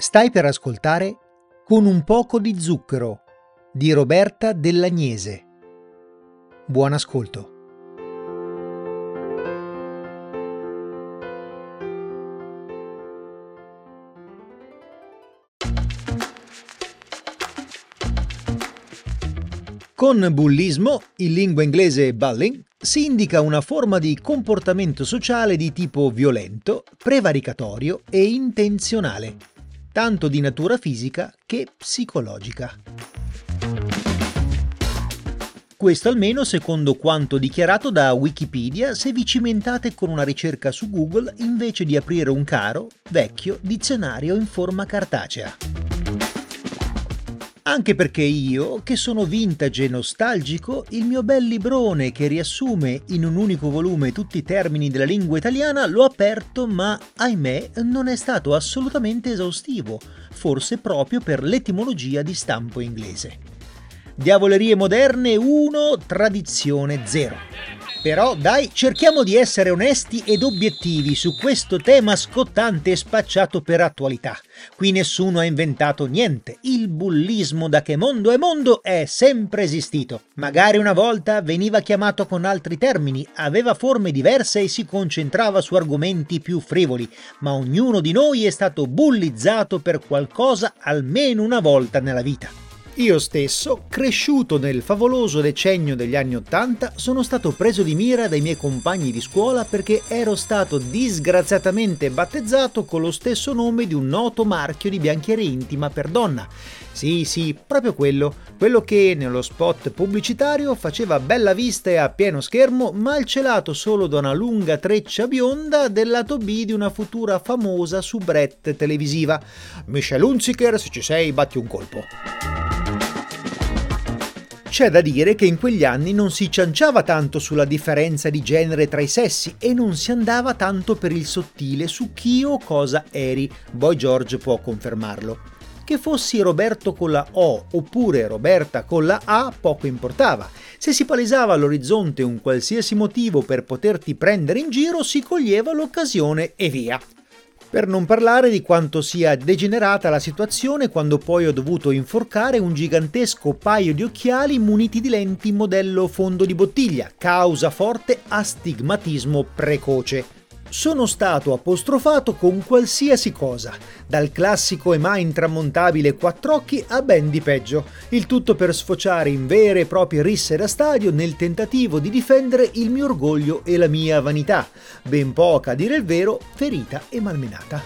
Stai per ascoltare Con un poco di zucchero di Roberta Dell'Agnese. Buon ascolto. Con bullismo, in lingua inglese bullying, si indica una forma di comportamento sociale di tipo violento, prevaricatorio e intenzionale, tanto di natura fisica che psicologica. Questo almeno secondo quanto dichiarato da Wikipedia se vi cimentate con una ricerca su Google invece di aprire un caro, vecchio dizionario in forma cartacea. Anche perché io, che sono vintage e nostalgico, il mio bel librone che riassume in un unico volume tutti i termini della lingua italiana l'ho aperto ma, ahimè, non è stato assolutamente esaustivo, forse proprio per l'etimologia di stampo inglese. Diavolerie moderne 1, tradizione 0. Però dai, cerchiamo di essere onesti ed obiettivi su questo tema scottante e spacciato per attualità. Qui nessuno ha inventato niente. Il bullismo da che mondo è mondo è sempre esistito. Magari una volta veniva chiamato con altri termini, aveva forme diverse e si concentrava su argomenti più frivoli, ma ognuno di noi è stato bullizzato per qualcosa almeno una volta nella vita. Io stesso, cresciuto nel favoloso decennio degli anni Ottanta, sono stato preso di mira dai miei compagni di scuola perché ero stato disgraziatamente battezzato con lo stesso nome di un noto marchio di biancheria intima per donna. Sì, sì, proprio quello, quello che nello spot pubblicitario faceva bella vista e a pieno schermo, mal celato solo da una lunga treccia bionda del lato B di una futura famosa soubrette televisiva. Michelle Hunziker, se ci sei, batti un colpo. C'è da dire che in quegli anni non si cianciava tanto sulla differenza di genere tra i sessi e non si andava tanto per il sottile su chi o cosa eri. Boy George può confermarlo. Che fossi Roberto con la O oppure Roberta con la A poco importava. Se si palesava all'orizzonte un qualsiasi motivo per poterti prendere in giro, si coglieva l'occasione e via. Per non parlare di quanto sia degenerata la situazione quando poi ho dovuto inforcare un gigantesco paio di occhiali muniti di lenti modello fondo di bottiglia, causa forte astigmatismo precoce sono stato apostrofato con qualsiasi cosa, dal classico e mai intramontabile quattrocchi a ben di peggio, il tutto per sfociare in vere e proprie risse da stadio nel tentativo di difendere il mio orgoglio e la mia vanità, ben poca a dire il vero, ferita e malmenata.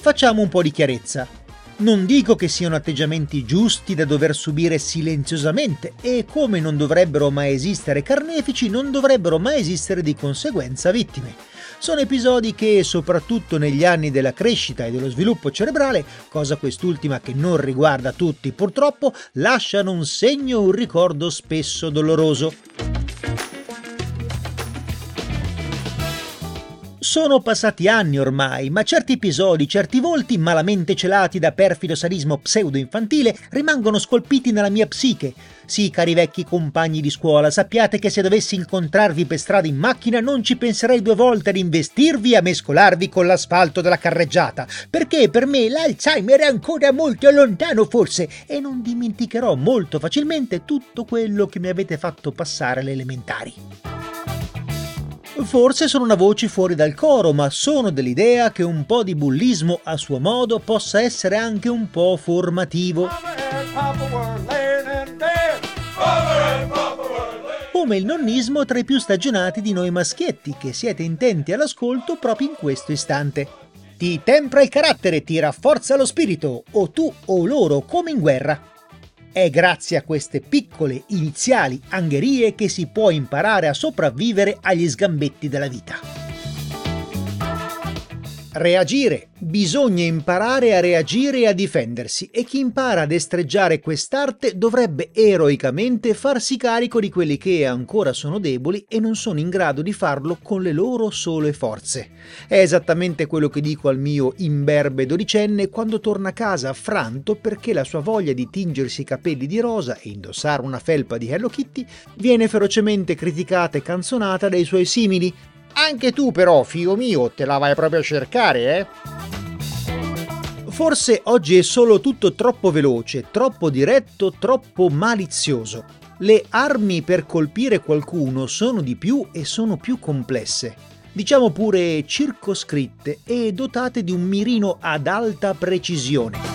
Facciamo un po' di chiarezza. Non dico che siano atteggiamenti giusti da dover subire silenziosamente e come non dovrebbero mai esistere carnefici, non dovrebbero mai esistere di conseguenza vittime. Sono episodi che, soprattutto negli anni della crescita e dello sviluppo cerebrale, cosa quest'ultima che non riguarda tutti purtroppo, lasciano un segno un ricordo spesso doloroso. Sono passati anni ormai, ma certi episodi, certi volti, malamente celati da perfido sadismo pseudo-infantile, rimangono scolpiti nella mia psiche. Sì, cari vecchi compagni di scuola, sappiate che se dovessi incontrarvi per strada in macchina non ci penserei due volte ad investirvi e a mescolarvi con l'asfalto della carreggiata, perché per me l'Alzheimer è ancora molto lontano forse e non dimenticherò molto facilmente tutto quello che mi avete fatto passare alle elementari. Forse sono una voce fuori dal coro, ma sono dell'idea che un po' di bullismo a suo modo possa essere anche un po' formativo. Come il nonnismo tra i più stagionati di noi maschietti, che siete intenti all'ascolto proprio in questo istante. Ti tempra il carattere, ti rafforza lo spirito, o tu o loro come in guerra. È grazie a queste piccole iniziali angherie che si può imparare a sopravvivere agli sgambetti della vita. Reagire. Bisogna imparare a reagire e a difendersi e chi impara a destreggiare quest'arte dovrebbe eroicamente farsi carico di quelli che ancora sono deboli e non sono in grado di farlo con le loro sole forze. È esattamente quello che dico al mio imberbe dodicenne quando torna a casa affranto perché la sua voglia di tingersi i capelli di rosa e indossare una felpa di Hello Kitty viene ferocemente criticata e canzonata dai suoi simili anche tu però, figlio mio, te la vai proprio a cercare, eh? Forse oggi è solo tutto troppo veloce, troppo diretto, troppo malizioso. Le armi per colpire qualcuno sono di più e sono più complesse. Diciamo pure circoscritte e dotate di un mirino ad alta precisione.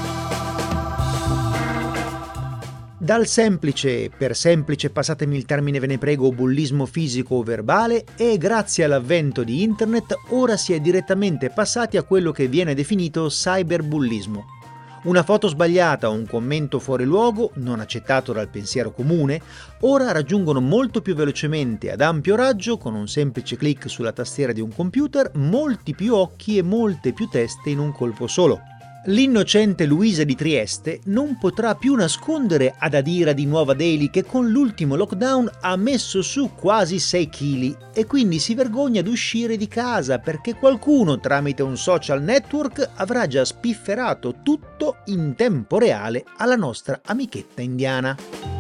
Dal semplice, per semplice passatemi il termine ve ne prego, bullismo fisico o verbale e grazie all'avvento di internet ora si è direttamente passati a quello che viene definito cyberbullismo. Una foto sbagliata o un commento fuori luogo, non accettato dal pensiero comune, ora raggiungono molto più velocemente ad ampio raggio, con un semplice clic sulla tastiera di un computer, molti più occhi e molte più teste in un colpo solo. L'innocente Luisa di Trieste non potrà più nascondere ad Adira di Nuova Delhi che con l'ultimo lockdown ha messo su quasi 6 kg e quindi si vergogna ad uscire di casa perché qualcuno tramite un social network avrà già spifferato tutto in tempo reale alla nostra amichetta indiana.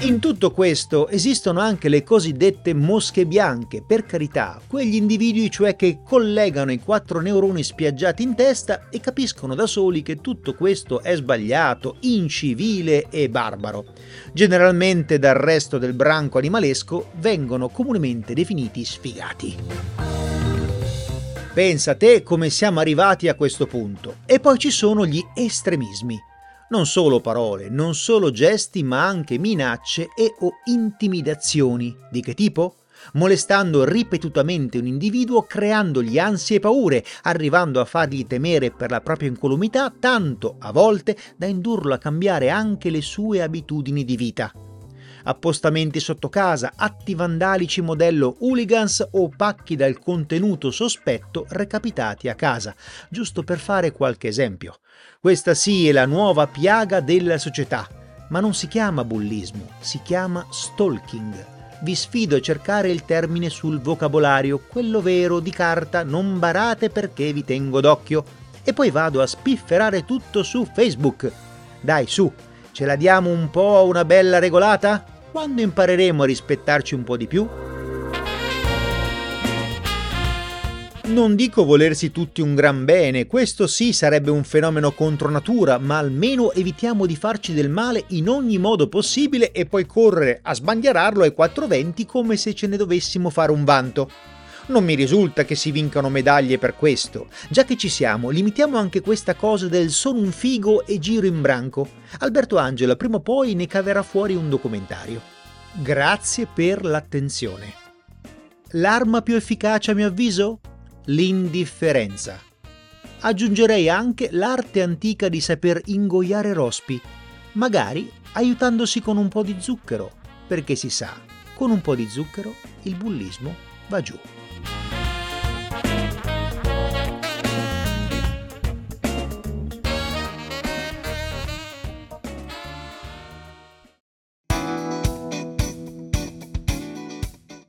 In tutto questo esistono anche le cosiddette mosche bianche, per carità, quegli individui cioè che collegano i quattro neuroni spiaggiati in testa e capiscono da soli che tutto questo è sbagliato, incivile e barbaro. Generalmente dal resto del branco animalesco vengono comunemente definiti sfigati. Pensa te come siamo arrivati a questo punto. E poi ci sono gli estremismi non solo parole, non solo gesti, ma anche minacce e o intimidazioni. Di che tipo? molestando ripetutamente un individuo, creandogli ansie e paure, arrivando a fargli temere per la propria incolumità, tanto a volte da indurlo a cambiare anche le sue abitudini di vita appostamenti sotto casa, atti vandalici modello hooligans o pacchi dal contenuto sospetto recapitati a casa, giusto per fare qualche esempio. Questa sì è la nuova piaga della società, ma non si chiama bullismo, si chiama stalking. Vi sfido a cercare il termine sul vocabolario, quello vero di carta, non barate perché vi tengo d'occhio. E poi vado a spifferare tutto su Facebook. Dai, su, ce la diamo un po' a una bella regolata? Quando impareremo a rispettarci un po' di più? Non dico volersi tutti un gran bene, questo sì sarebbe un fenomeno contro natura, ma almeno evitiamo di farci del male in ogni modo possibile e poi correre a sbandierarlo ai 420 come se ce ne dovessimo fare un vanto. Non mi risulta che si vincano medaglie per questo. Già che ci siamo, limitiamo anche questa cosa del sono un figo e giro in branco. Alberto Angela prima o poi ne caverà fuori un documentario. Grazie per l'attenzione. L'arma più efficace a mio avviso? L'indifferenza. Aggiungerei anche l'arte antica di saper ingoiare rospi, magari aiutandosi con un po' di zucchero, perché si sa, con un po' di zucchero il bullismo va giù.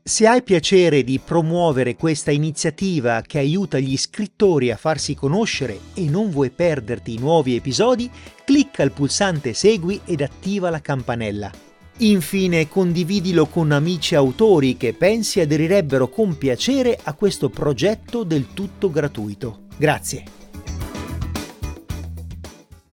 Se hai piacere di promuovere questa iniziativa che aiuta gli scrittori a farsi conoscere e non vuoi perderti i nuovi episodi, clicca il pulsante Segui ed attiva la campanella. Infine condividilo con amici autori che pensi aderirebbero con piacere a questo progetto del tutto gratuito. Grazie.